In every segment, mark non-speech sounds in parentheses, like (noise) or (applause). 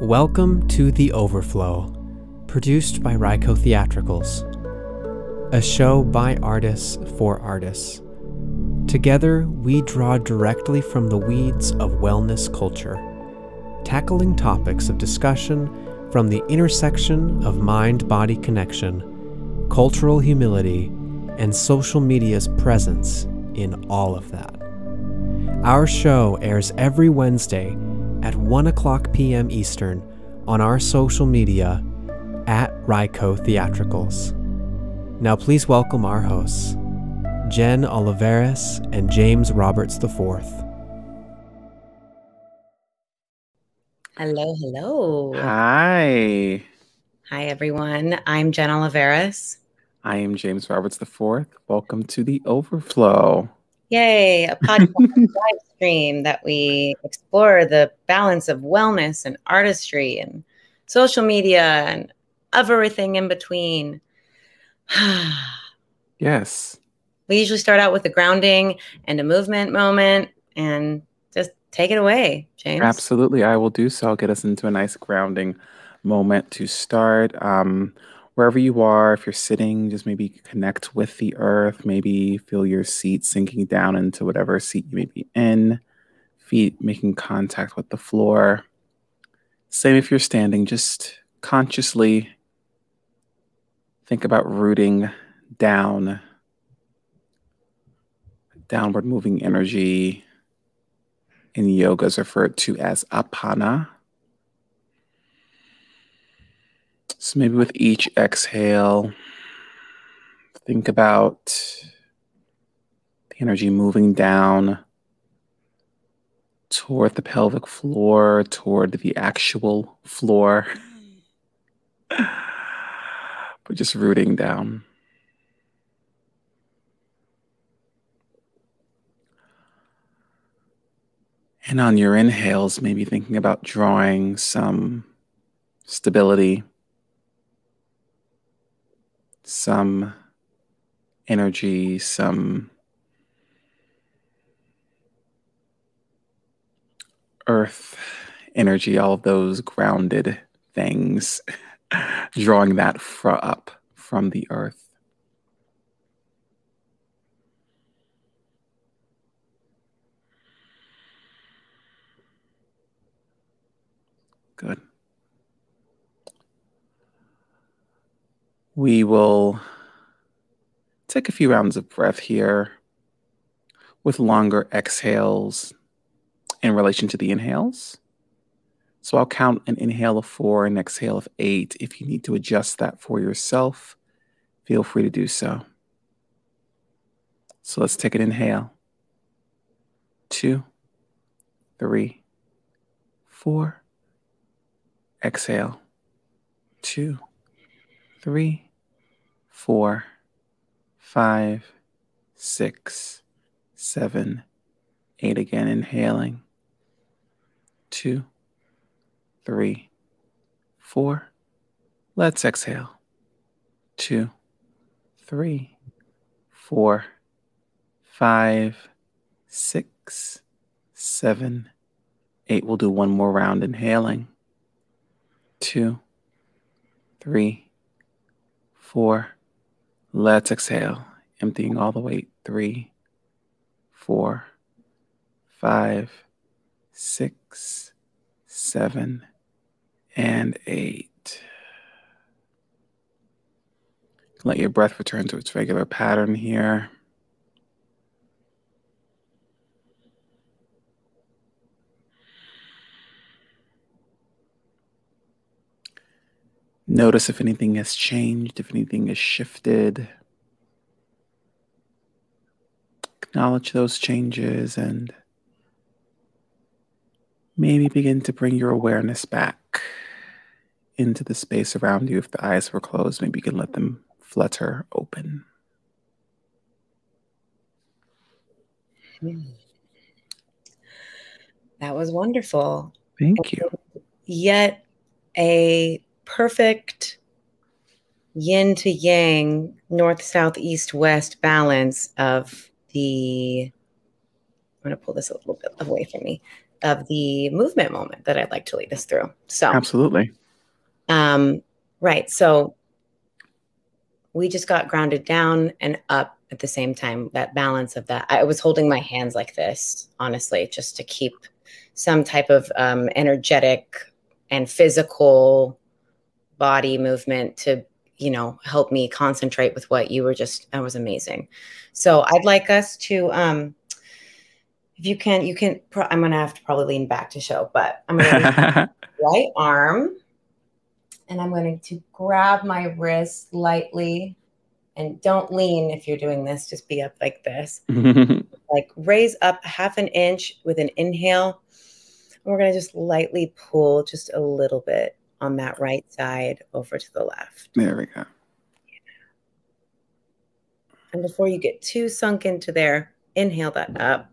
Welcome to The Overflow, produced by Ryco Theatricals, a show by artists for artists. Together, we draw directly from the weeds of wellness culture, tackling topics of discussion from the intersection of mind body connection, cultural humility, and social media's presence in all of that. Our show airs every Wednesday at 1 o'clock p.m. Eastern on our social media at Ryco Theatricals. Now, please welcome our hosts, Jen Oliveris and James Roberts IV. Hello, hello. Hi. Hi, everyone. I'm Jen Oliveris. I am James Roberts IV. Welcome to the Overflow. Yay, a (laughs) podcast live stream that we explore the balance of wellness and artistry and social media and everything in between. (sighs) yes. We usually start out with a grounding and a movement moment and just take it away, James. Absolutely. I will do so. I'll get us into a nice grounding moment to start. Um, wherever you are, if you're sitting, just maybe connect with the earth. Maybe feel your seat sinking down into whatever seat you may be in, feet making contact with the floor. Same if you're standing, just consciously think about rooting down, downward moving energy. In yoga is referred to as apana. So maybe with each exhale, think about the energy moving down toward the pelvic floor, toward the actual floor, (laughs) but just rooting down. And on your inhales, maybe thinking about drawing some stability some energy, some earth energy, all those grounded things, (laughs) drawing that fr- up from the earth. Good. We will take a few rounds of breath here with longer exhales in relation to the inhales. So I'll count an inhale of four and exhale of eight. If you need to adjust that for yourself, feel free to do so. So let's take an inhale. Two, three, four. Exhale. Two, three, four, five, six, seven, eight. Again, inhaling. Two, three, four. Let's exhale. Two, three, four, five, six, seven, eight. We'll do one more round inhaling. Two, three, four, Let's exhale, emptying all the way. Three, four, five, six, seven, and eight. Let your breath return to its regular pattern here. Notice if anything has changed, if anything has shifted. Acknowledge those changes and maybe begin to bring your awareness back into the space around you. If the eyes were closed, maybe you can let them flutter open. That was wonderful. Thank you. Yet a perfect yin to yang, north, south, east, west balance of the. I'm going to pull this a little bit away from me. of the movement moment that I'd like to lead us through. So, Absolutely. um, right. So, we just got grounded down and up at the same time. That balance of that. I was holding my hands like this, honestly, just to keep some type of um, energetic and physical body movement to you know help me concentrate with what you were just that was amazing. So i'd like us to um if you can you can pro- i'm gonna have to probably lean back to show but i'm gonna (laughs) right arm and i'm going to grab my wrist lightly. And don't lean if you're doing this just be up like this. (laughs) Like raise up half an inch with an inhale. And we're going to just lightly pull just a little bit on that right side over to the left there we go. And before you get too sunk into there, inhale that up.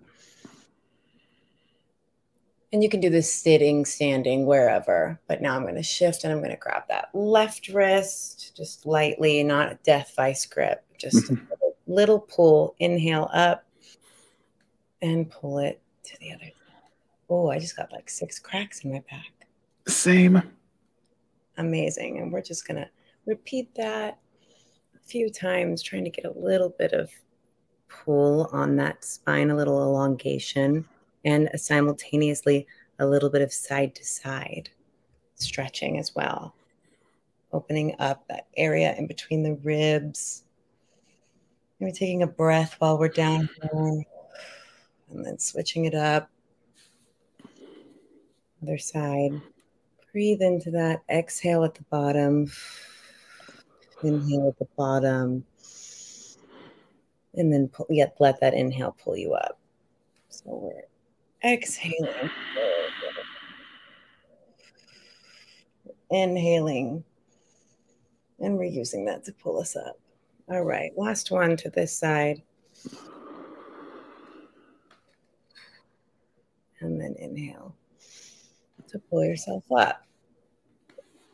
And you can do this sitting, standing, wherever. But now I'm going to shift and I'm going to grab that left wrist just lightly, not a death vice grip, just a (laughs) little, little pull. Inhale up and pull it to the other. Oh, I just got like six cracks in my back. Same. Amazing. And we're just going to repeat that a few times, trying to get a little bit of pull on that spine, a little elongation, and simultaneously a little bit of side to side stretching as well. Opening up that area in between the ribs. Maybe taking a breath while we're down here, and then switching it up. Other side. Breathe into that. Exhale at the bottom. Inhale at the bottom. And then pull, yeah, let that inhale pull you up. So we're exhaling. Inhaling. And we're using that to pull us up. All right, last one to this side. And then inhale to pull yourself up.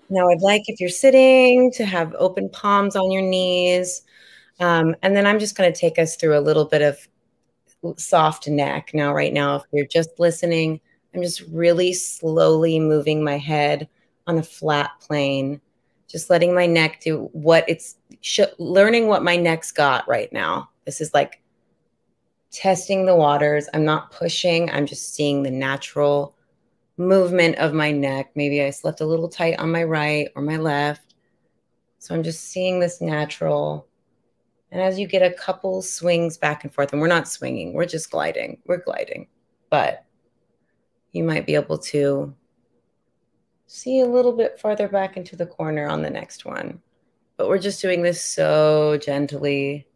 Now, I'd like if you're sitting to have open palms on your knees. Um, and then I'm just going to take us through a little bit of soft neck. Now, right now, if you're just listening, I'm just really slowly moving my head on a flat plane, just letting my neck do what it's sh- learning what my neck's got right now. This is like testing the waters. I'm not pushing, I'm just seeing the natural movement of my neck. Maybe I slept a little tight on my right or my left. So I'm just seeing this natural. And as you get a couple swings back and forth, and we're not swinging, we're just gliding, we're gliding. But you might be able to see a little bit farther back into the corner on the next one. But we're just doing this so gently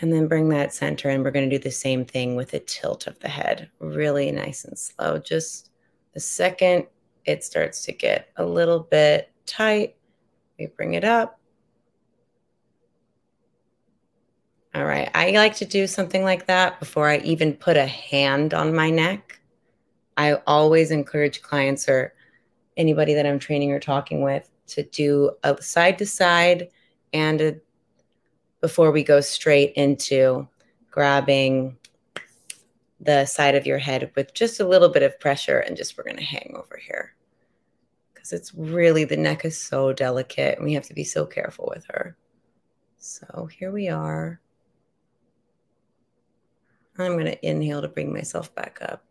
and then bring that center and we're going to do the same thing with a tilt of the head really nice and slow. Just the second it starts to get a little bit tight we bring it up. All right i like to do something like that before i even put a hand on my neck. I always encourage clients or anybody that i'm training or talking with to do a side to side and a before we go straight into grabbing the side of your head with just a little bit of pressure and just we're going to hang over here because it's really the neck is so delicate and we have to be so careful with her. So here we are. I'm going to inhale to bring myself back up.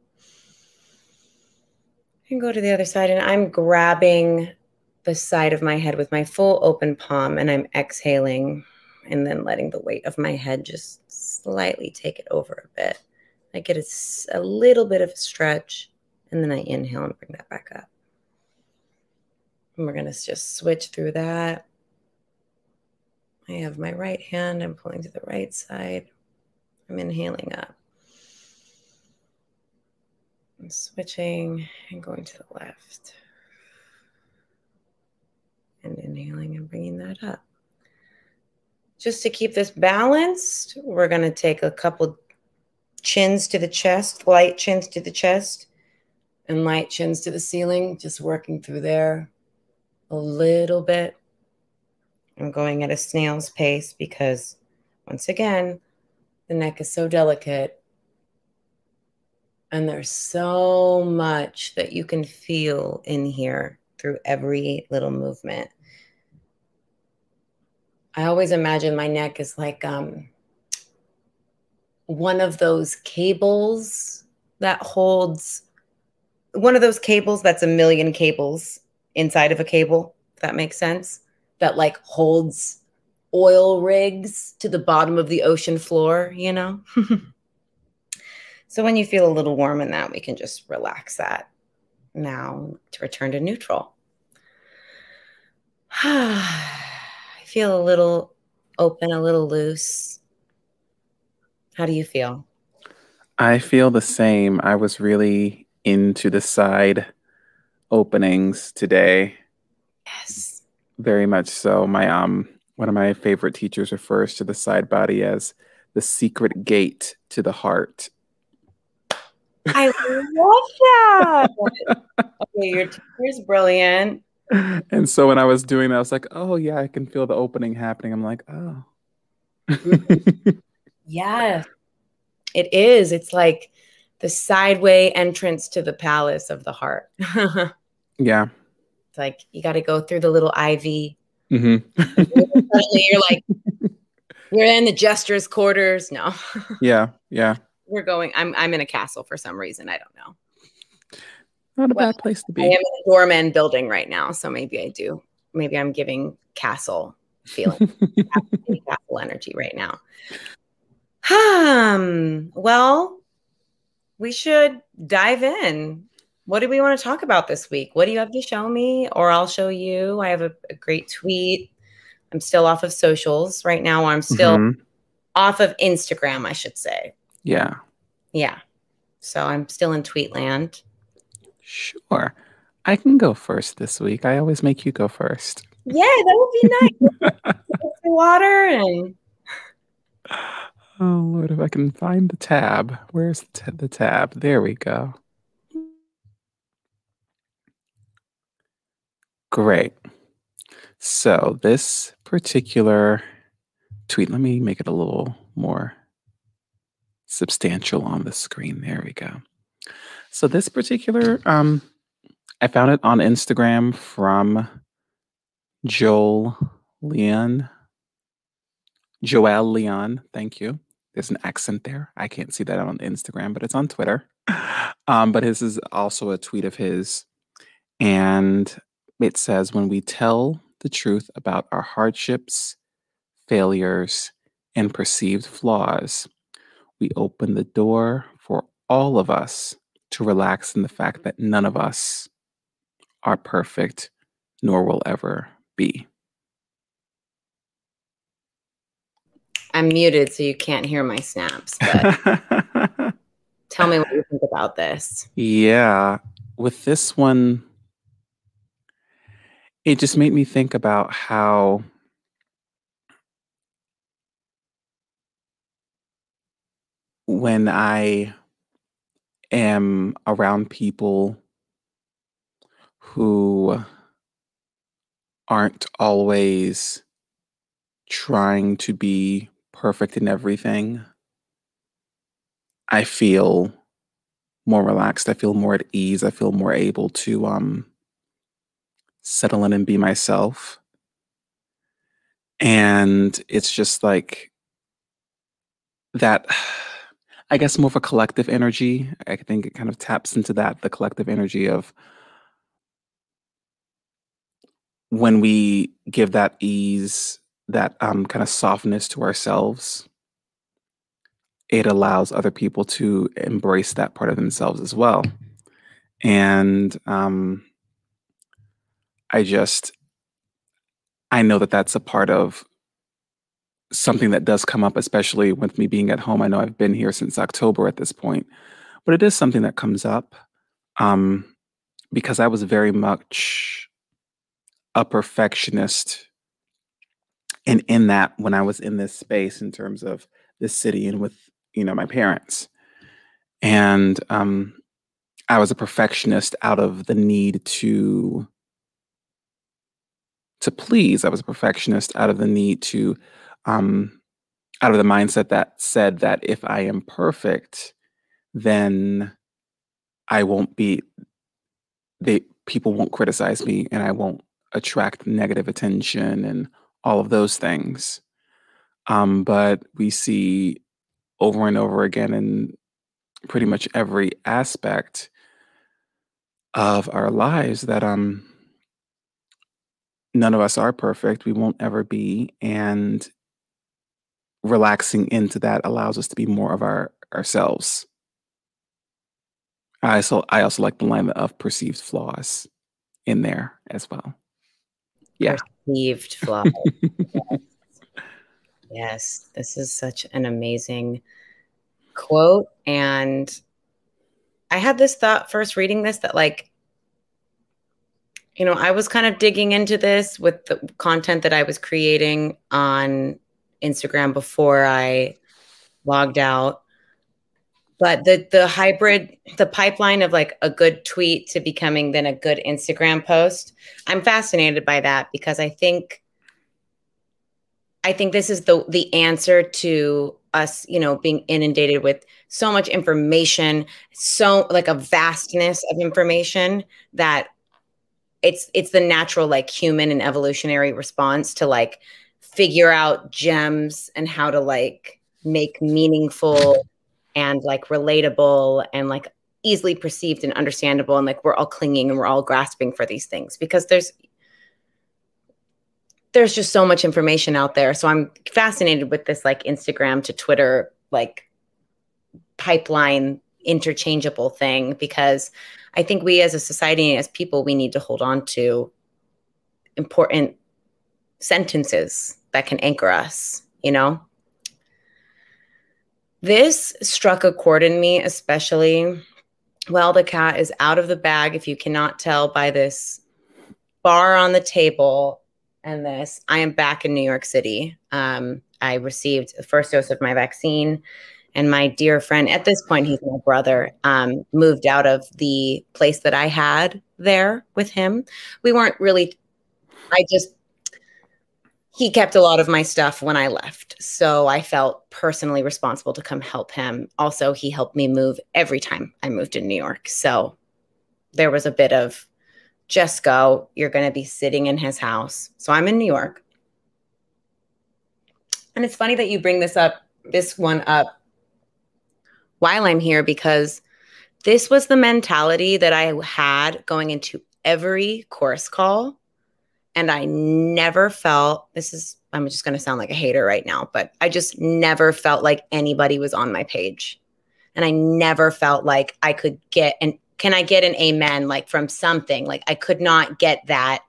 And go to the other side and I'm grabbing the side of my head with my full open palm and I'm exhaling and then letting the weight of my head just slightly take it over a bit. I get a, a little bit of a stretch, and then I inhale and bring that back up. And we're going to just switch through that. I have my right hand, I'm pulling to the right side. I'm inhaling up. I'm switching and going to the left. And inhaling and bringing that up just to keep this balanced, we're going to take a couple chins to the chest, light chins to the chest, and light chins to the ceiling, just working through there a little bit. I'm going at a snail's pace because, once again, the neck is so delicate. And there's so much that you can feel in here through every little movement. I always imagine my neck is like um, one of those cables that holds one of those cables that's a million cables inside of a cable. If that makes sense. That like holds oil rigs to the bottom of the ocean floor, you know? (laughs) so when you feel a little warm in that, we can just relax that now to return to neutral. (sighs) (sighs) Feel a little open, a little loose. How do you feel? I feel the same. I was really into the side openings today. Yes. Very much so. My um one of my favorite teachers refers to the side body as the secret gate to the heart. I love that. (laughs) okay, your is brilliant. And so when I was doing that, I was like, oh yeah, I can feel the opening happening. I'm like, oh. (laughs) yes. It is. It's like the sideway entrance to the palace of the heart. (laughs) yeah. It's like you got to go through the little ivy Mm-hmm. (laughs) you're like, we're in the jester's quarters. No. yeah, yeah. We're going. I'm I'm in a castle for some reason. I don't know. Not a well, bad place to be. I am in a doorman building right now, so maybe I do. Maybe I'm giving castle feeling, (laughs) castle energy right now. Um. Well, we should dive in what do we want to talk about this week? What do you have to show me, or I'll show you? I have a, a great tweet. I'm still off of socials right now. I'm still mm-hmm. off of Instagram, I should say. Yeah. Yeah. So I'm still in tweet land. Sure. I can go first this week. I always make you go first. Yeah, that would be nice. (laughs) water and. Oh Lord, if I can find the tab. Where's the, t- the tab? There we go. Great. So this particular tweet, let me make it a little more substantial on the screen. There we go. So this particular, um, I found it on Instagram from Joel Leon. Joel Leon, thank you. There's an accent there. I can't see that on Instagram, but it's on Twitter. Um, but his is also a tweet of his. And it says, when we tell the truth about our hardships, failures, and perceived flaws, we open the door for all of us to relax in the fact that none of us are perfect, nor will ever be. I'm muted, so you can't hear my snaps, but (laughs) tell me what you think about this. Yeah. With this one, it just made me think about how when I am around people who aren't always trying to be perfect in everything, I feel more relaxed. I feel more at ease. I feel more able to um, settle in and be myself. And it's just like that, I guess, more of a collective energy. I think it kind of taps into that the collective energy of when we give that ease, that um, kind of softness to ourselves, it allows other people to embrace that part of themselves as well. And um, I just, I know that that's a part of something that does come up, especially with me being at home. I know I've been here since October at this point, but it is something that comes up um, because I was very much a perfectionist. And in that, when I was in this space in terms of this city and with, you know, my parents. And um, I was a perfectionist out of the need to to please. I was a perfectionist out of the need to, um, out of the mindset that said that if I am perfect, then I won't be they people won't criticize me and I won't attract negative attention and all of those things. Um, but we see over and over again in pretty much every aspect of our lives that um none of us are perfect. We won't ever be. And relaxing into that allows us to be more of our ourselves. I also I also like the line of perceived flaws in there as well. Yeah. Perceived (laughs) flaws. yes. yes. This is such an amazing quote. And I had this thought first reading this that like you know, I was kind of digging into this with the content that I was creating on Instagram before I logged out. But the the hybrid, the pipeline of like a good tweet to becoming then a good Instagram post, I'm fascinated by that because I think I think this is the the answer to us, you know, being inundated with so much information, so like a vastness of information that it's it's the natural like human and evolutionary response to like figure out gems and how to like make meaningful and like relatable and like easily perceived and understandable and like we're all clinging and we're all grasping for these things because there's there's just so much information out there. So i'm fascinated with this like instagram to twitter like pipeline interchangeable thing because I think we as a society, as people, we need to hold on to important sentences that can anchor us, you know? This struck a chord in me, especially. Well, the cat is out of the bag, if you cannot tell by this bar on the table and this. I am back in New York City. Um, I received the first dose of my vaccine and my dear friend at this point he's my brother um, moved out of the place that i had there with him we weren't really i just he kept a lot of my stuff when i left. So i felt personally responsible to come help him. Also he helped me move every time i moved to new york. So there was a bit of just go you're going to be sitting in his house. So i'm in new york. And it's funny that you bring this up this one up while I'm here because this was the mentality that I had going into every chorus call. And I never felt this is, I'm just going to sound like a hater right now, but I just never felt like anybody was on my page. And I never felt like I could get and can I get an amen like from something? Like I could not get that.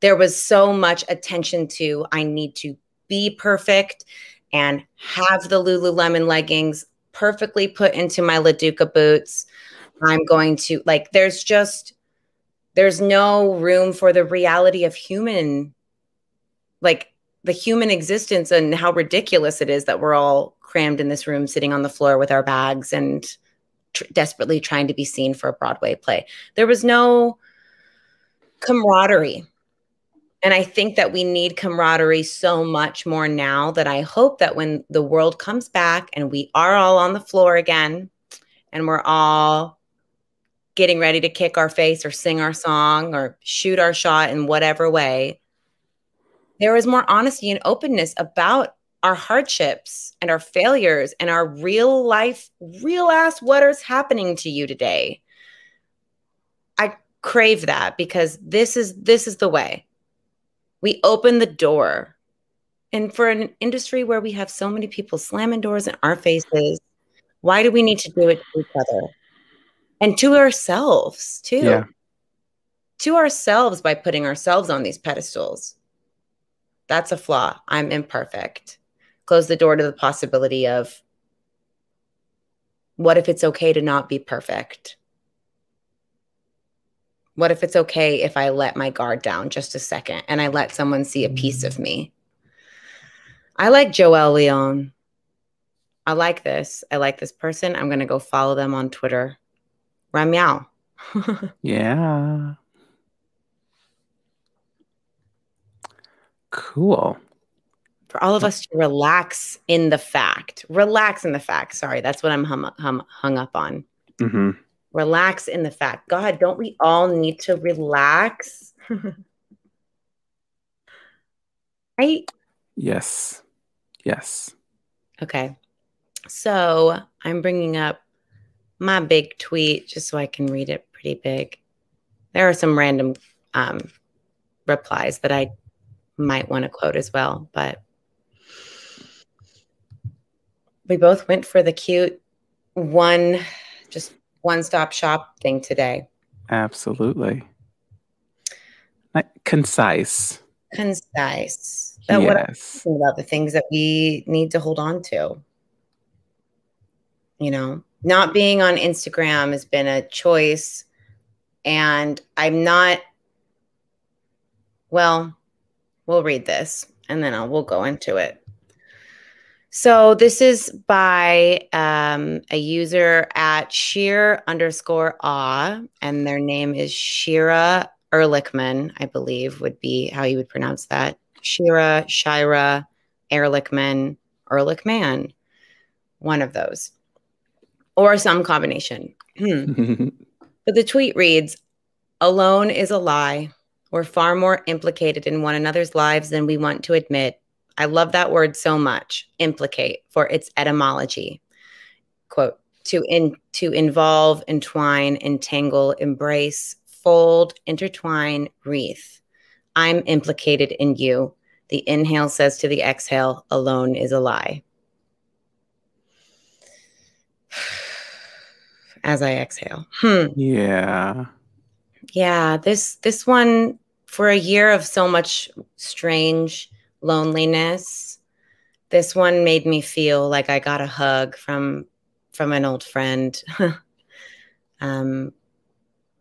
There was so much attention to I need to be perfect and have the Lululemon leggings perfectly put into my Laduca boots. I'm going to like there's just there's no room for the reality of human like the human existence and how ridiculous it is that we're all crammed in this room sitting on the floor with our bags and tr- desperately trying to be seen for a Broadway play. There was no camaraderie and I think that we need camaraderie so much more now that I hope that when the world comes back and we are all on the floor again and we're all getting ready to kick our face or sing our song or shoot our shot in whatever way, there is more honesty and openness about our hardships and our failures and our real life, real ass what is happening to you today. I crave that because this is this is the way we open the door. And for an industry where we have so many people slamming doors in our faces, why do we need to do it to each other? And to ourselves, too. Yeah. To ourselves by putting ourselves on these pedestals. That's a flaw. I'm imperfect. Close the door to the possibility of what if it's okay to not be perfect? What if it's okay if I let my guard down just a second and I let someone see a piece of me? I like joel Leon. I like this. I like this person. I'm going to go follow them on Twitter. Ramiao. yeah. Cool. For all of us to relax in the fact, relax in the fact. Sorry, that's what I'm hum, hum, hung up on. Mm-hmm relax in the fact. God, don't we all need to relax? (laughs) right? Yes. Yes. Okay. So I'm bringing up my big tweet just so I can read it pretty big. There are some random um, replies that I might want to quote as well, but we both went for the cute one, just one stop shop thing today. Absolutely. Concise. Concise. But yes. what about the things that we need to hold on to? You know, not being on Instagram has been a choice. And I'm not, well, we'll read this and then I'll, we'll go into it. So this is by um, a user at sheer underscore awe, and their name is Shira Erlichman, I believe would be how you would pronounce that. Shira, Shira, Erlichman, Erlichman, one of those, or some combination. Hmm. (laughs) but the tweet reads, "Alone is a lie. We're far more implicated in one another's lives than we want to admit." I love that word so much, implicate, for its etymology. Quote, to in to involve, entwine, entangle, embrace, fold, intertwine, wreath. I'm implicated in you. The inhale says to the exhale, alone is a lie. (sighs) (sighs) (sighs) As I exhale. Hmm. Yeah. Yeah, this this one for a year of so much strange loneliness. This one made me feel like I got a hug from from an old friend. (laughs) um,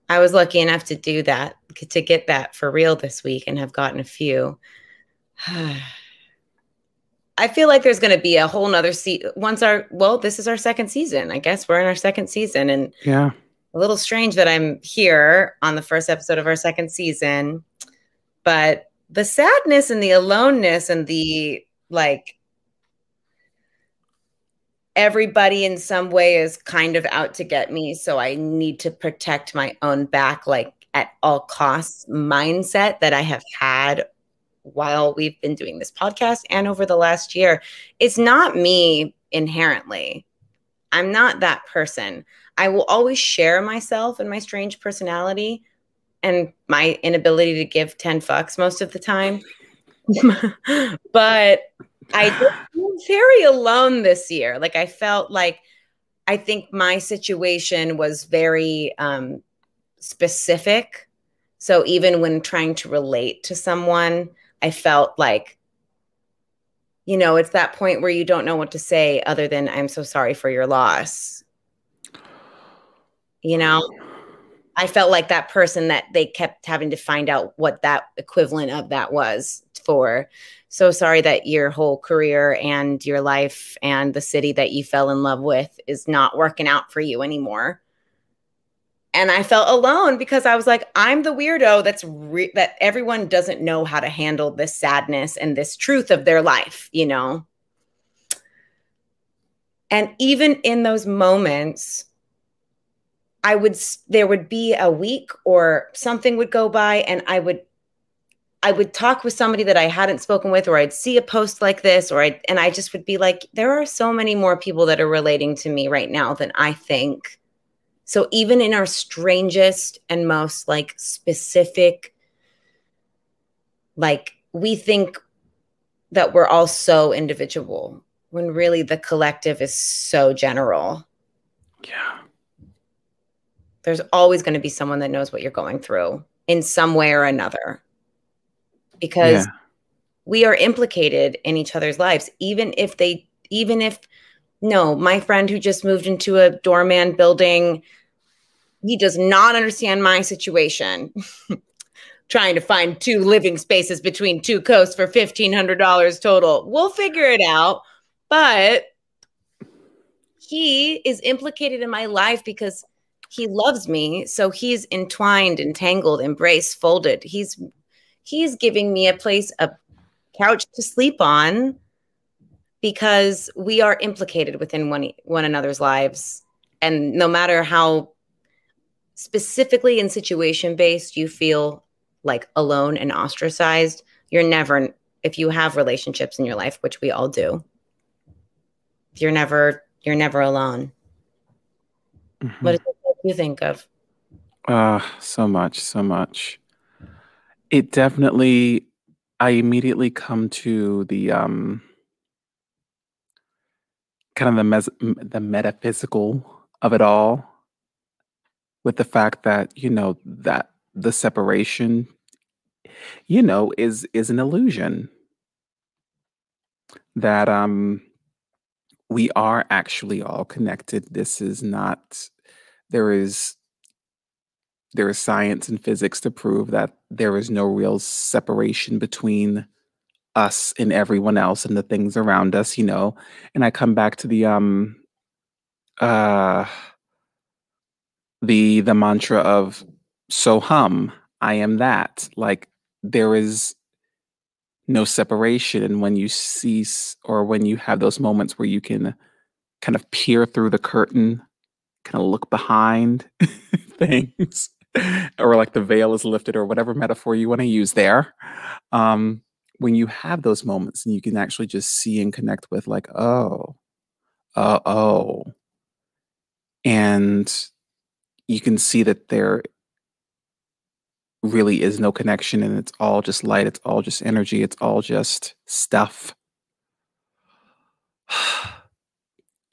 I was lucky enough to do that, to get that for real this week, and have gotten a few. (sighs) (sighs) I feel like there's going to be a whole nother seat once our well, this is our second season. I guess we're in our second season, and yeah, a little strange that I'm here on the first episode of our second season, but the sadness and the aloneness and the like everybody in some way is kind of out to get me so i need to protect my own back like at all costs mindset that i have had while we've been doing this podcast and over the last year it's not me inherently i'm not that person i will always share myself and my strange personality and my inability to give 10 fucks most of the time. (laughs) but I feel very alone this year. Like I felt like I think my situation was very um, specific. So even when trying to relate to someone, I felt like, you know, it's that point where you don't know what to say other than, I'm so sorry for your loss. You know? I felt like that person that they kept having to find out what that equivalent of that was for. So sorry that your whole career and your life and the city that you fell in love with is not working out for you anymore. And I felt alone because I was like, I'm the weirdo that's re- that everyone doesn't know how to handle this sadness and this truth of their life, you know. And even in those moments, I would there would be a week or something would go by and I would I would talk with somebody that I hadn't spoken with or I'd see a post like this or I and I just would be like there are so many more people that are relating to me right now than I think. So even in our strangest and most like specific like we think that we're all so individual when really the collective is so general. Yeah there's always going to be someone that knows what you're going through in some way or another because yeah. we are implicated in each other's lives even if they even if no my friend who just moved into a doorman building he does not understand my situation. (laughs) Trying to find two living spaces between two coasts for $1500 total. We'll figure it out but he is implicated in my life because he loves me. So he's entwined entangled embraced folded. He's he's giving me a place a couch to sleep on because we are implicated within one one another's lives and no matter how specifically in situation based, you feel like alone and ostracized, you're never, if you have relationships in your life, which we all do, you're never, you're never alone. Mm-hmm. What do you think of? Uh, so much, so much. It definitely, I immediately come to the, um, kind of the mes- the metaphysical of it all with the fact that you know that the separation you know is is an illusion. That um we are actually all connected. This is not there is there is science and physics to prove that there is no real separation between us and everyone else and the things around us you know and i come back to the um uh the the mantra of so hum i am that. Like there is no separation and when you cease or when you have those moments where you can kind of peer through the curtain kind of look behind (laughs) things or like the veil is lifted or whatever metaphor you want to use there um when you have those moments and you can actually just see and connect with like oh uh oh and you can see that there really is no connection and it's all just light it's all just energy it's all just stuff. (sighs)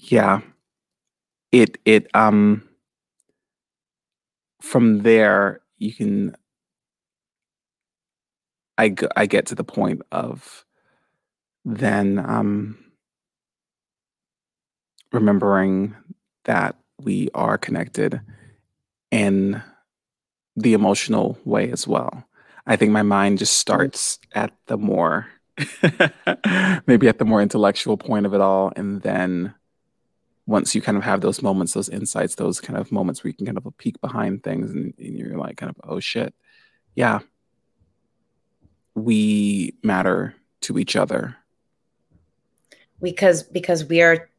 Yeah. It it um from there you can i i get to the point of then um remembering that we are connected in the emotional way as well. I think my mind just mm. starts at the more, (laughs) maybe at the more intellectual point of it all. And then once you kind of have those moments, those insights, those kind of moments where you can kind of peek behind things and, and you're like, kind of, oh shit, yeah, we matter to each other. Because because we are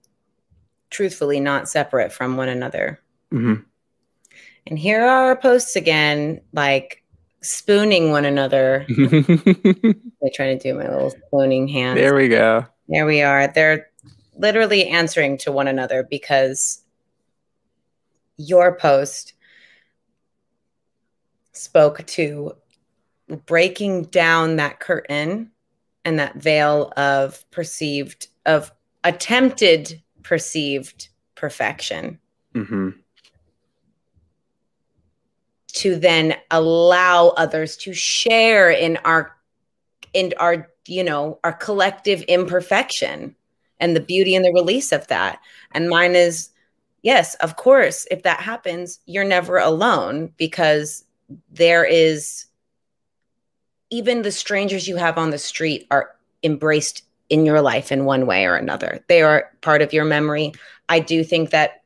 truthfully not separate from one another. Mm-hmm. And here are our posts again, like spooning one another. (laughs) i trying to do my little spooning hand There we go. There we are. They're literally answering to one another because your post spoke to breaking down that curtain and that veil of perceived, of attempted perceived perfection. Mm-hmm to then allow others to share in our in our you know our collective imperfection and the beauty and the release of that and mine is yes of course if that happens you're never alone because there is even the strangers you have on the street are embraced in your life in one way or another they are part of your memory i do think that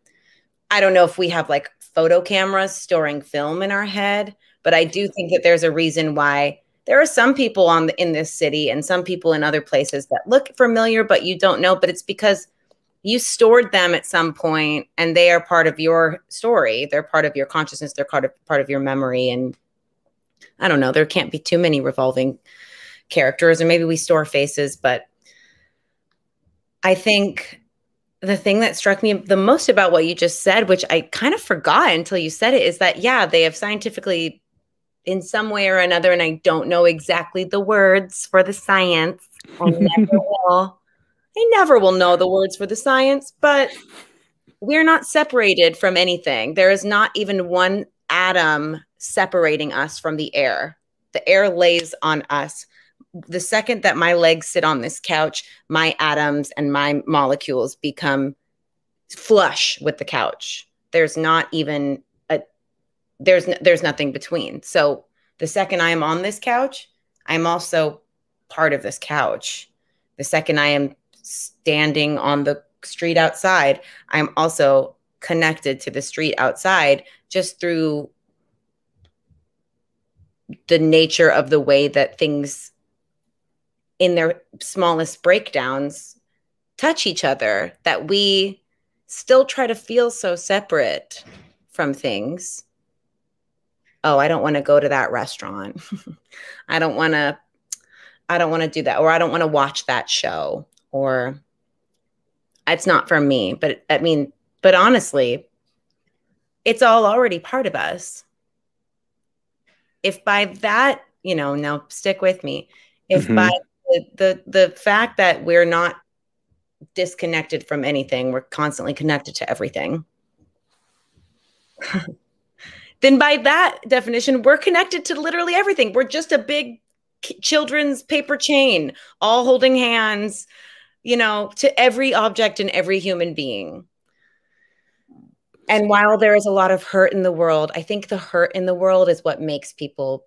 i don't know if we have like photo cameras storing film in our head. But I do think that there's a reason why there are some people on the, in this city and some people in other places that look familiar, but you don't know. But it's because you stored them at some point and they are part of your story. They're part of your consciousness. They're part of part of your memory. And I don't know, there can't be too many revolving characters, or maybe we store faces, but I think the thing that struck me the most about what you just said, which I kind of forgot until you said it, is that, yeah, they have scientifically, in some way or another, and I don't know exactly the words for the science. (laughs) I never will. I never will know the words for the science, but we're not separated from anything. There is not even one atom separating us from the air. The air lays on us the second that my legs sit on this couch, my atoms and my molecules become flush with the couch. There's not even a there's there's nothing between. So the second I am on this couch, I'm also part of this couch. The second I am standing on the street outside, I'm also connected to the street outside just through the nature of the way that things in their smallest breakdowns touch each other that we still try to feel so separate from things oh, I don't want to go to that restaurant. (laughs) I don't want to I don't want to do that or I don't want to watch that show or it's not for me. But I mean, but honestly, it's all already part of us. If by that, you know, now stick with me. If mm-hmm. by the, the the fact that we're not disconnected from anything, we're constantly connected to everything. (laughs) then by that definition, we're connected to literally everything. We're just a big children's paper chain, all holding hands, you know, to every object and every human being. And while there is a lot of hurt in the world, I think the hurt in the world is what makes people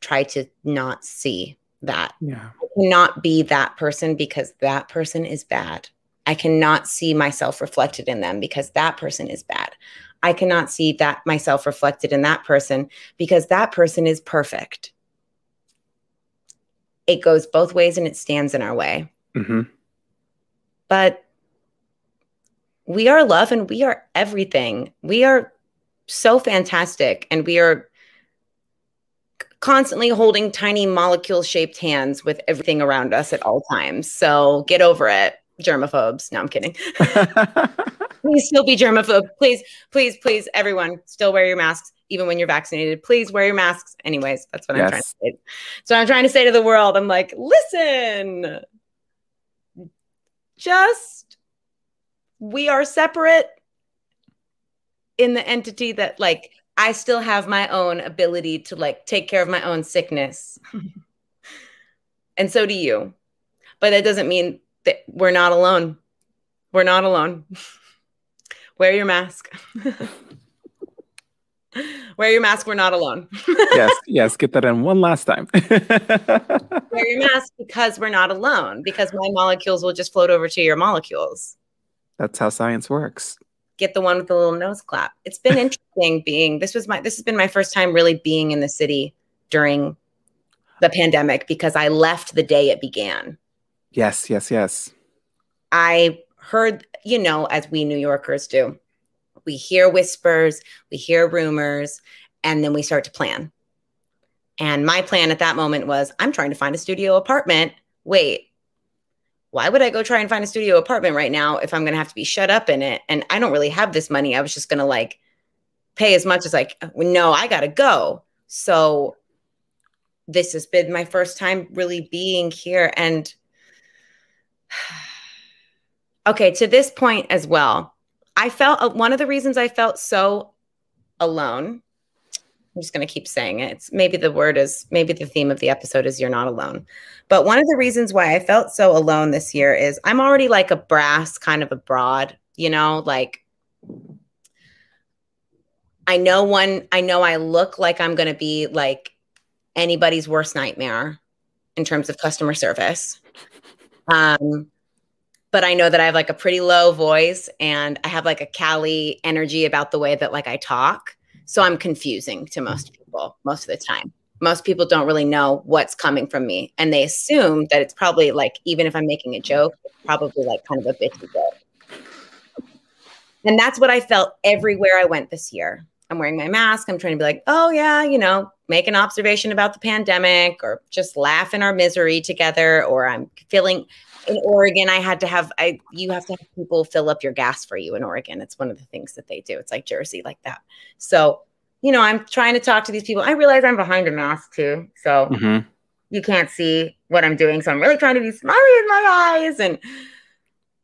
try to not see that. Yeah. I cannot be that person because that person is bad. I cannot see myself reflected in them because that person is bad. I cannot see that myself reflected in that person because that person is perfect. It goes both ways and it stands in our way. Mm-hmm. But we are love and we are everything. We are so fantastic and we are constantly holding tiny molecule shaped hands with everything around us at all times. So get over it, germaphobes. No, I'm kidding. (laughs) please still be germaphobe. Please, please, please, everyone, still wear your masks, even when you're vaccinated. Please wear your masks. Anyways, that's what yes. I'm trying to say. So I'm trying to say to the world, I'm like, listen, just we are separate in the entity that like I still have my own ability to like take care of my own sickness. (laughs) and so do you. But that doesn't mean that we're not alone. We're not alone. (laughs) Wear your mask. (laughs) Wear your mask. We're not alone. yes, yes. Get that in one last time. Wear your mask because we're not alone, because my molecules will just float over to your molecules. That's how science works. Get the one with the little nose clap. It's been (laughs) interesting being this was my this has been my first time really being in the city during the pandemic because I left the day it began. Yes, yes, yes. I heard, you know, as we New Yorkers do, we hear whispers, we hear rumors, and then we start to plan. And my plan at that moment was I'm trying to find a studio apartment. Wait, why would I go try and find a studio apartment right now if I'm going to have to be shut up in it? And I don't really have this money. I was just going to like pay as much as like, no, I got to go. So this has been my first time really being here. And (sighs) okay, to this point as well, I felt uh, one of the reasons I felt so alone. I'm just going to keep saying it. It's maybe the word is maybe the theme of the episode is you're not alone. But one of the reasons why I felt so alone this year is I'm already like a brass kind of a broad, you know, like I know one I know I look like I'm going to be like anybody's worst nightmare in terms of customer service. Um but I know that I have like a pretty low voice and I have like a Cali energy about the way that like I talk. So I'm confusing to most mm. people most of the time. Most people don't really know what's coming from me and they assume that it's probably like even if I'm making a joke, it's probably like kind of a bitchy joke. And that's what I felt everywhere I went this year. I'm wearing my mask. I'm trying to be like, oh, yeah, you know, make an observation about the pandemic or just laugh in our misery together. Or I'm feeling in Oregon, I had to have I you have to have people fill up your gas for you in Oregon. It's one of the things that they do. It's like Jersey, like that. So, you know, I'm trying to talk to these people. I realize I'm behind a mask too. So mm-hmm. you can't see what I'm doing. So I'm really trying to be smiley in my eyes. And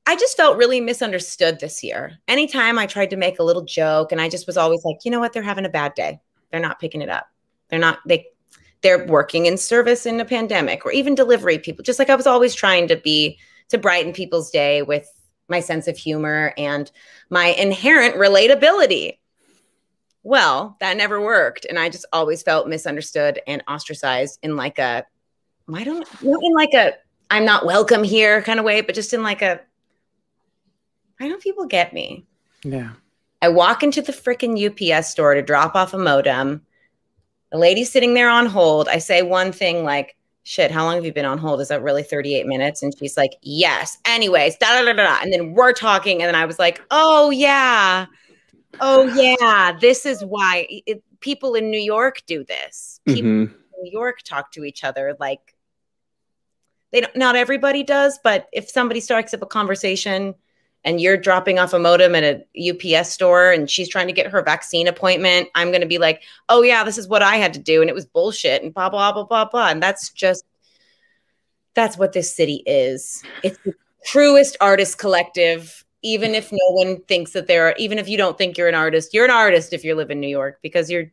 I just felt really misunderstood this year. Anytime I tried to make a little joke, and I just was always like, you know what, they're having a bad day. They're not picking it up. They're not, they they're working in service in a pandemic or even delivery people. Just like I was always trying to be to brighten people's day with my sense of humor and my inherent relatability. Well, that never worked. And I just always felt misunderstood and ostracized in like a, I don't know, in like a, I'm not welcome here kind of way, but just in like a, I don't people get me. Yeah. I walk into the freaking UPS store to drop off a modem the lady's sitting there on hold. I say one thing like, shit, how long have you been on hold? Is that really 38 minutes? And she's like, yes. Anyways, da da da da. And then we're talking. And then I was like, oh, yeah. oh yeah, this is why it, people in New York do this. People Mhm. in New York talk to each other like they don't. Not everybody does, but if somebody starts up a conversation and you're dropping off a modem at a UPS store and she's trying to get her vaccine appointment, I'm going to be like, "Oh yeah, this is what I had to do, and it was bullshit," and blah blah blah blah blah. And that's just that's what this city is. It's the truest artist collective. Even if no one thinks that they're, even if you don't think you're an artist, you're an artist if you live in New York because you're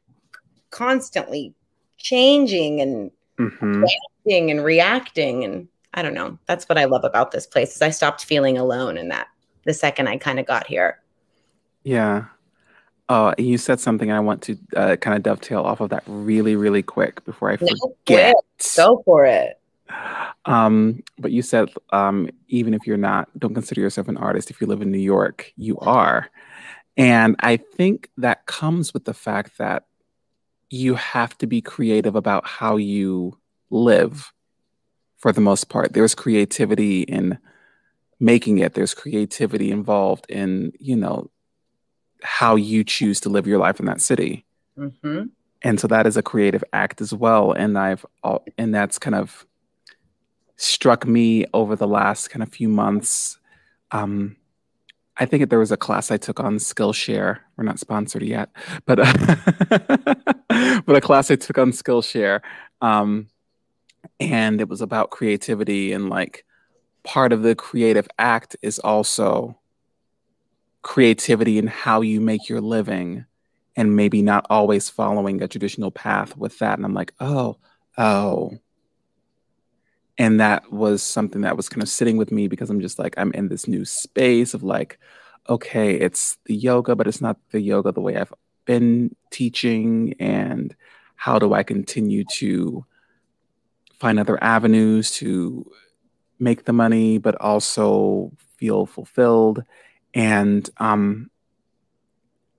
constantly changing and Mhm. reacting and reacting and I don't know. That's what I love about this place. Is I stopped feeling alone in that the second I kind of got here. Yeah. Oh, you said something, and I want to uh, kind of dovetail off of that really, really quick before I forget. Go for it. Um, but you said um, even if you're not, don't consider yourself an artist. If you live in New York, you are. And I think that comes with the fact that you have to be creative about how you live for the most part. There's creativity in making it, there's creativity involved in, you know, how you choose to live your life in that city. Hmm and so that is a creative act as well. And i've and that's kind of struck me over the last kind of few months. Um i think there was a class i took on skillshare. We're not sponsored yet but (laughs) but a class i took on skillshare um and it was about creativity and like part of the creative act is also creativity in how you make your living and maybe not always following a traditional path with that. And I'm like, oh, oh. And that was something that was kind of sitting with me because I'm just like, I'm in this new space of like, okay, it's the yoga, but it's not the yoga the way I've been teaching. And how do I continue to find other avenues to make the money, but also feel fulfilled? And um,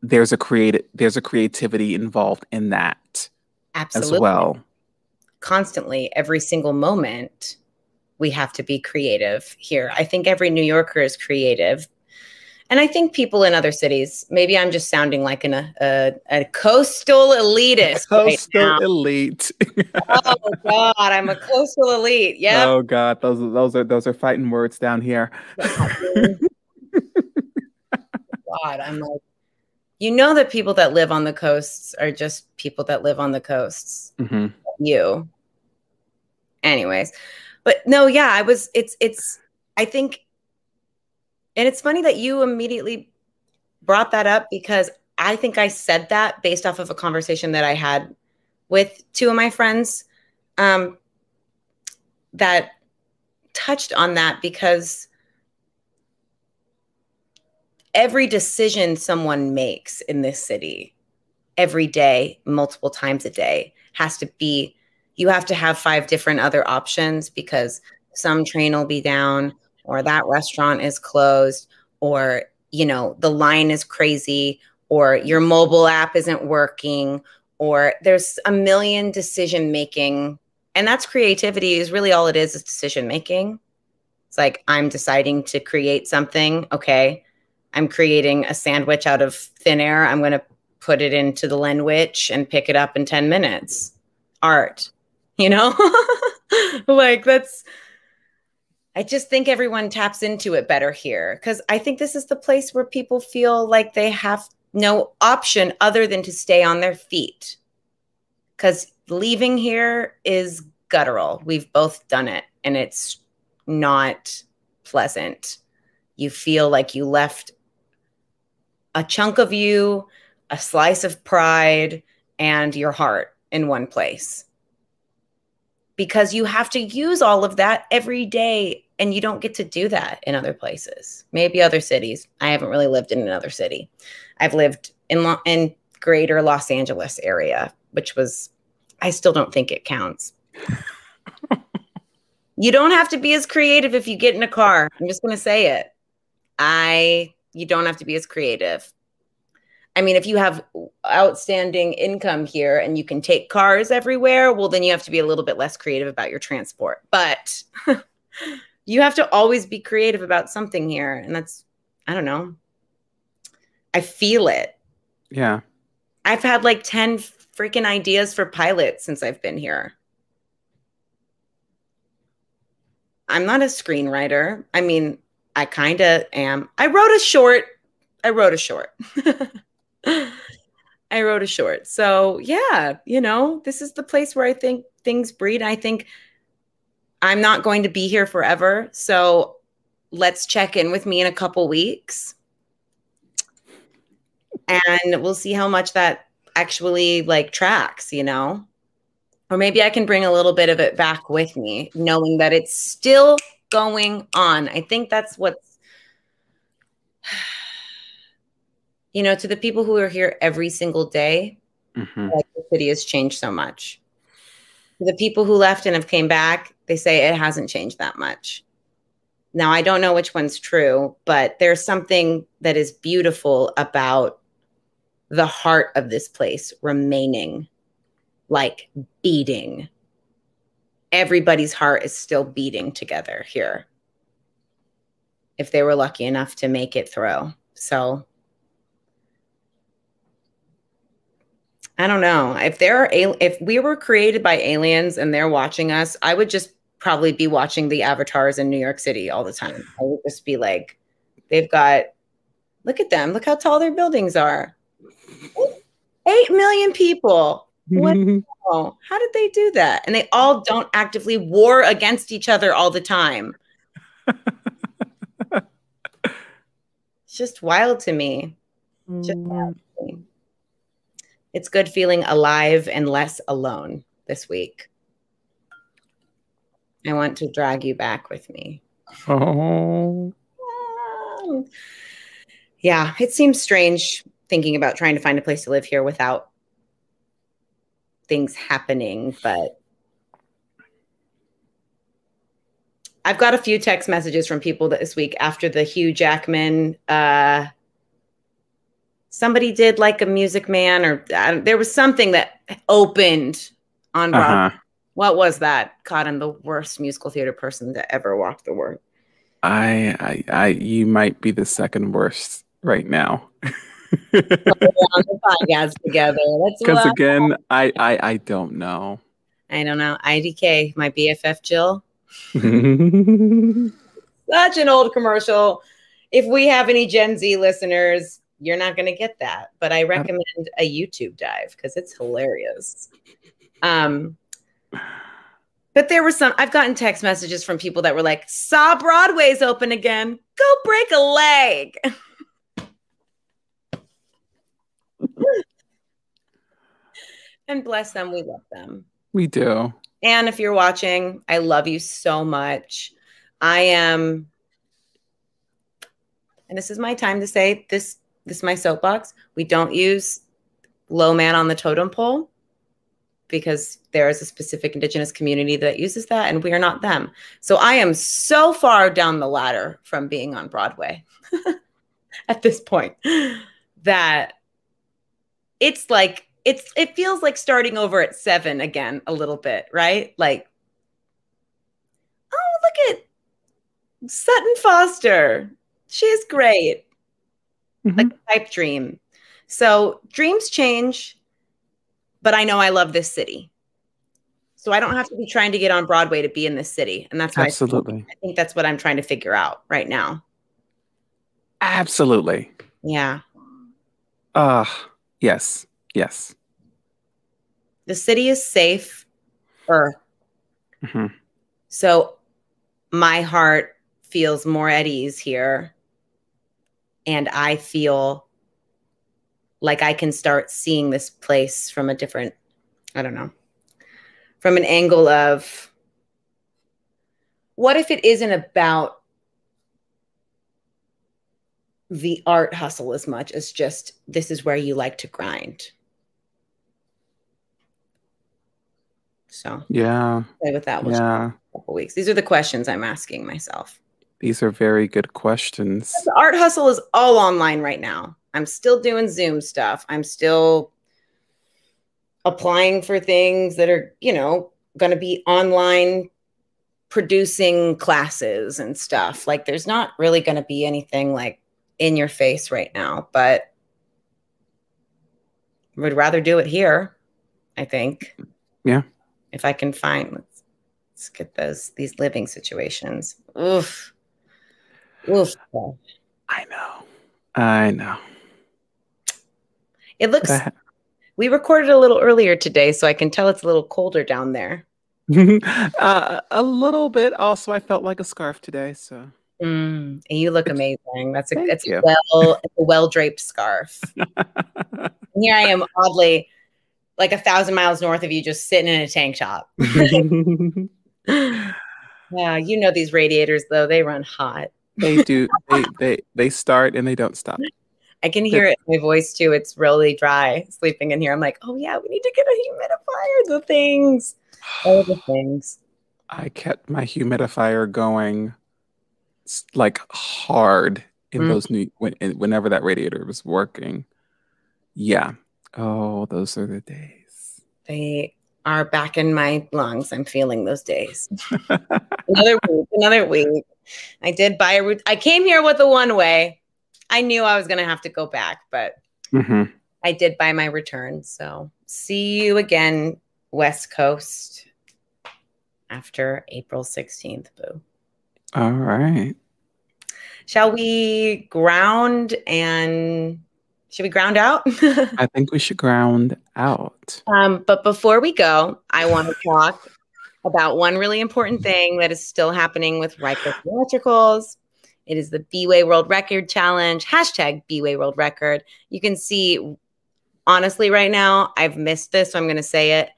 there's a creative there's a creativity involved in that Absolutely. as well. Constantly, every single moment, we have to be creative here. I think every New Yorker is creative. And I think people in other cities, maybe I'm just sounding like an, a, a coastal elitist. right Coastal now. elite. oh God, I'm a coastal elite. Yeah. Oh God, those are- those are those are fighting words down here. (laughs) God, I'm like, you know that people that live on the coasts are just people that live on the coasts. hmm You. Anyways, but no, yeah, I was. It's it's. I think, and it's funny that you immediately brought that up because I think I said that based off of a conversation that I had with two of my friends, um, that touched on that because every decision someone makes in this city every day multiple times a day has to be you have to have five different other options because some train will be down or that restaurant is closed or you know the line is crazy or your mobile app isn't working or there's a million decision making and that's creativity is really all it is is decision making it's like i'm deciding to create something okay i'm creating a sandwich out of thin air i'm going to put it into the Lenwich and pick it up in 10 minutes. Art, you know? (laughs) like that's I just think everyone taps into it better here cuz I think this is the place where people feel like they have no option other than to stay on their feet. Cuz leaving here is guttural. We've both done it and it's not pleasant. You feel like you left a chunk of you a slice of pride and your heart in one place because you have to use all of that every day and you don't get to do that in other places. Maybe other cities. I haven't really lived in another city. I've lived in Lo- in greater los angeles area which was i still don't think it counts. (laughs) You don't have to be as creative if you get in a car. I'm just going to say it. I you don't have to be as creative I mean, if you have outstanding income here and you can take cars everywhere, well, then you have to be a little bit less creative about your transport. But (laughs) you have to always be creative about something here. And that's, I don't know. I feel it. Yeah. I've had like 10 freaking ideas for pilots since I've been here. I'm not a screenwriter. I mean, I kind of am. I wrote a short. I wrote a short. (laughs) (laughs) I wrote a short. So, yeah, you know, this is the place where I think things breed. I think I'm not going to be here forever. So, let's check in with me in a couple weeks. And we'll see how much that actually like tracks, you know? Or maybe I can bring a little bit of it back with me, knowing that it's still going on. I think that's what's, you know, to the people who are here every single day, hmm like the city has changed so much. To the people who left and have came back, they say it hasn't changed that much. Now, I don't know which one's true, but there's something that is beautiful about the heart of this place remaining like beating. Everybody's heart is still beating together here. If they were lucky enough to make it through. So I don't know. If there are if we were created by aliens and they're watching us, I would just probably be watching the avatars in New York City all the time. I would just be like, they've got look at them, look how tall their buildings are. Eight million people. What (laughs) how did they do that? And they all don't actively war against each other all the time. (laughs) it's just wild to me. Just mm. wild to me. It's good feeling alive and less alone this week. I want to drag you back with me. Oh. Yeah, it seems strange thinking about trying to find a place to live here without things happening, but I've got a few text messages from people this week after the Hugh Jackman. Uh, somebody did like a Music Man, or uh, there was something that opened on Broadway. Uh-huh. What was that? God, I'm the worst musical theater person to ever walk the word. I, I, I, you might be the second worst right now. (laughs) On the podcast together. Because (laughs) again, I, I, I don't know. I don't know. IDK, my BFF Jill. (laughs) Such an old commercial. If we have any Gen Z listeners, you're not going to get that. But I recommend a YouTube dive because it's hilarious. Um, but there were some, I've gotten text messages from people that were like, saw Broadway's open again. Go break a leg. (laughs) and bless them, we love them. we do. And if you're watching, I love you so much. I am, and this is my time to say this. This is my soapbox. We don't use low man on the totem pole because there is a specific indigenous community that uses that, and we are not them. So I am so far down the ladder from being on Broadway (laughs) at this point that it's like it's it feels like starting over at seven again a little bit, right? Like, oh, look at Sutton Foster. She's great. Like a pipe dream. So dreams change, but I know I love this city. So I don't have to be trying to get on Broadway to be in this city. And that's what I think- Absolutely. I think that's what I'm trying to figure out right now. Absolutely. Yeah. Ah, yes. Yes. The city is safe. Or hmm So my heart feels more at ease here. And I feel like I can start seeing this place from a different, I don't know, from an angle of what if it isn't about the art hustle as much as just this is where you like to grind? So Yeah. play with that. Yeah. couple weeks. These are the questions I'm asking myself. These are very good questions. The art hustle is all online right now. I'm still doing Zoom stuff. I'm still applying for things that are, you know, going to be online producing classes and stuff. Like there's not really going to be anything like in your face right now, but would rather do it here, I think. Yeah. If I can find let's, let's get those these living situations. Oof. Oof. I know. I know. It looks we recorded a little earlier today, so I can tell it's a little colder down there. (laughs) uh, a little bit. Also, I felt like a scarf today, so. Mm, you look amazing. That's a that's a well a well draped scarf. (laughs) here I am, oddly, like a thousand miles north of you, just sitting in a tank top. (laughs) yeah, you know these radiators though; they run hot. They do. They they they start and they don't stop. I can hear it in my voice too. It's really dry sleeping in here. I'm like, oh yeah, we need to get a humidifier. The things, all the things. I kept my humidifier going like hard in mm. those new when, whenever that radiator was working. Yeah. Oh, those are the days. They are back in my lungs. I'm feeling those days. (laughs) another week, another week. I did buy a route. I came here with a one way. I knew I was going to have to go back, but mm-hmm. I did buy my return. So see you again, West Coast, after April 16th, boo. All right. Shall we ground and should we ground out? (laughs) I think we should ground out. Um, but before we go, I want to talk about one really important thing that is still happening with Ryco Theatricals. It is the B-Way World Record Challenge, hashtag B-Way World Record. You can see, honestly, right now, I've missed this, so I'm going to say it.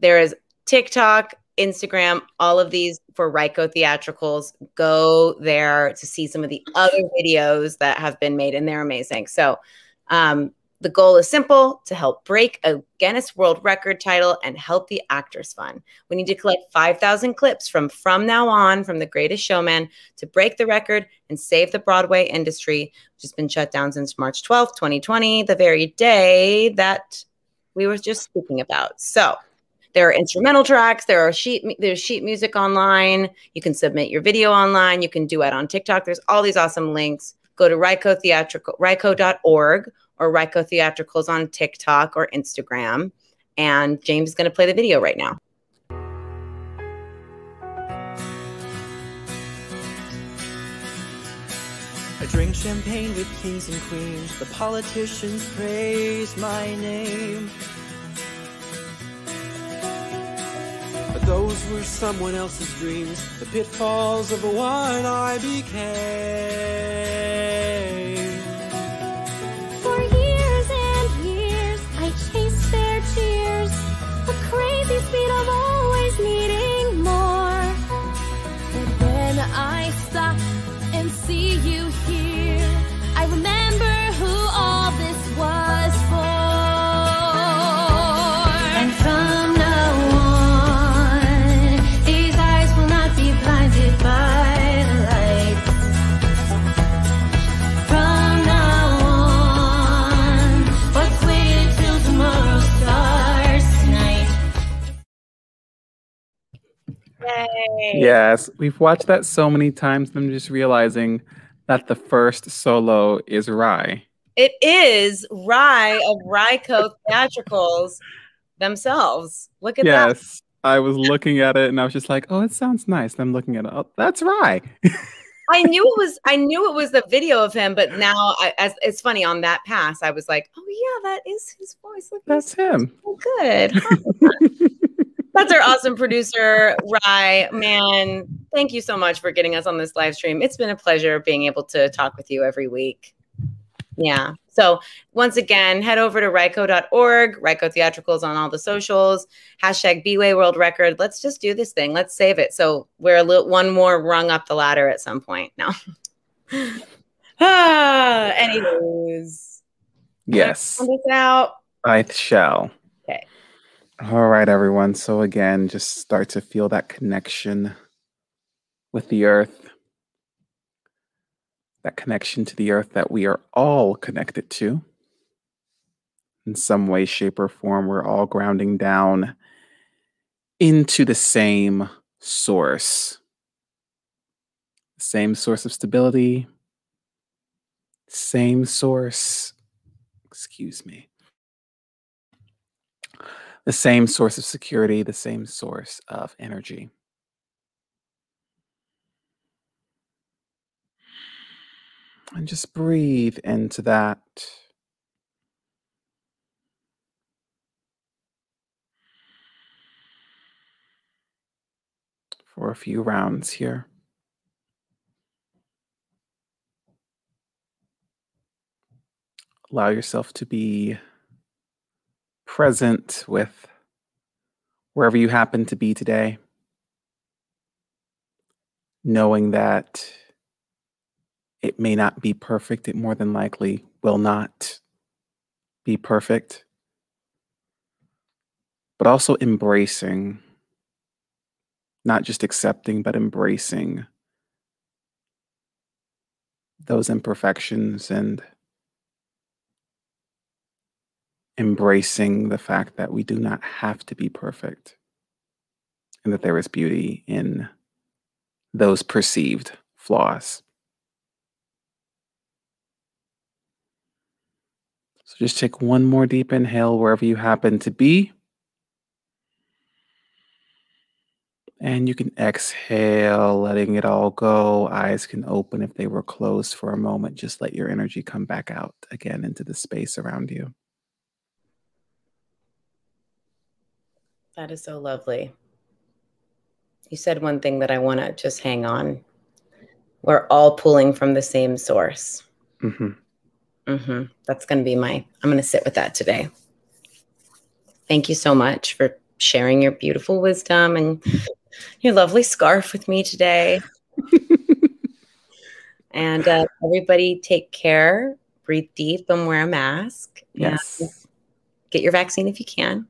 There is TikTok, Instagram, all of these for Ryco Theatricals. Go there to see some of the other videos that have been made, and they're amazing. So, um, the goal is simple to help break a Guinness World Record title and help the Actors Fund. We need to collect 5,000 clips from From Now On from The Greatest Showman to break the record and save the Broadway industry, which has been shut down since March 12th, 2020, the very day that we were just speaking about. So, there are instrumental tracks. There are sheet. There's sheet music online. You can submit your video online. You can do it on TikTok. There's all these awesome links. Go to Ryco Theatrical, Ryco.org or Ryco Theatricals on TikTok or Instagram. And James is going to play the video right now. I drink champagne with kings and queens. The politicians praise my name. But those were someone else's dreams, the pitfalls of the one I became. Yes, we've watched that so many times. I'm just realizing that the first solo is Rye. It is Rye of Ryco Theatricals themselves. Look at yes, that. Yes, I was looking at it and I was just like, "Oh, it sounds nice." And I'm looking at it. Oh, that's Rye. (laughs) I knew it was. I knew it was the video of him, but now, I, as it's funny on that pass, I was like, "Oh yeah, that is his voice." Look, that's him. So good. (laughs) That's our awesome producer, Rye. Man, thank you so much for getting us on this live stream. It's been a pleasure being able to talk with you every week. Yeah. So once again, head over to ryco.org, Ryco Theatricals on all the socials, hashtag B-Way World Record. Let's just do this thing. Let's save it. So we're a little one more rung up the ladder at some point now. (laughs) ah, anyways. Yes. This out. I shall. All right, everyone. So, again, just start to feel that connection with the earth, that connection to the earth that we are all connected to. In some way, shape, or form, we're all grounding down into the same source, same source of stability, same source, excuse me, the same source of security, the same source of energy. And just breathe into that. For a few rounds here. Allow yourself to be present with wherever you happen to be today, knowing that it may not be perfect, it more than likely will not be perfect, but also embracing, not just accepting, but embracing those imperfections and embracing the fact that we do not have to be perfect and that there is beauty in those perceived flaws. So just take one more deep inhale wherever you happen to be. And you can exhale, letting it all go. Eyes can open if they were closed for a moment. Just let your energy come back out again into the space around you. That is so lovely. You said one thing that I want to just hang on. We're all pulling from the same source. hmm hmm That's going to be my, I'm going to sit with that today. Thank you so much for sharing your beautiful wisdom and your lovely scarf with me today. (laughs) and uh, everybody take care, breathe deep, and wear a mask. Yes. Get your vaccine if you can.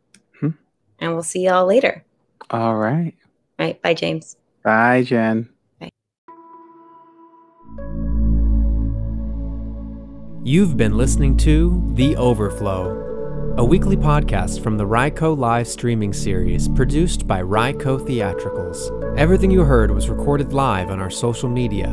And we'll see y'all later. All right. All right. Bye, James. Bye, Jen. You've been listening to The Overflow, a weekly podcast from the Ryco live streaming series produced by Ryco Theatricals. Everything you heard was recorded live on our social media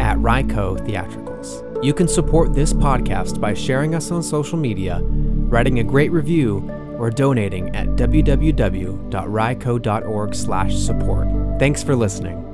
at Ryco Theatricals. You can support this podcast by sharing us on social media, writing a great review, or donating at www.ryco.org/support. Thanks for listening.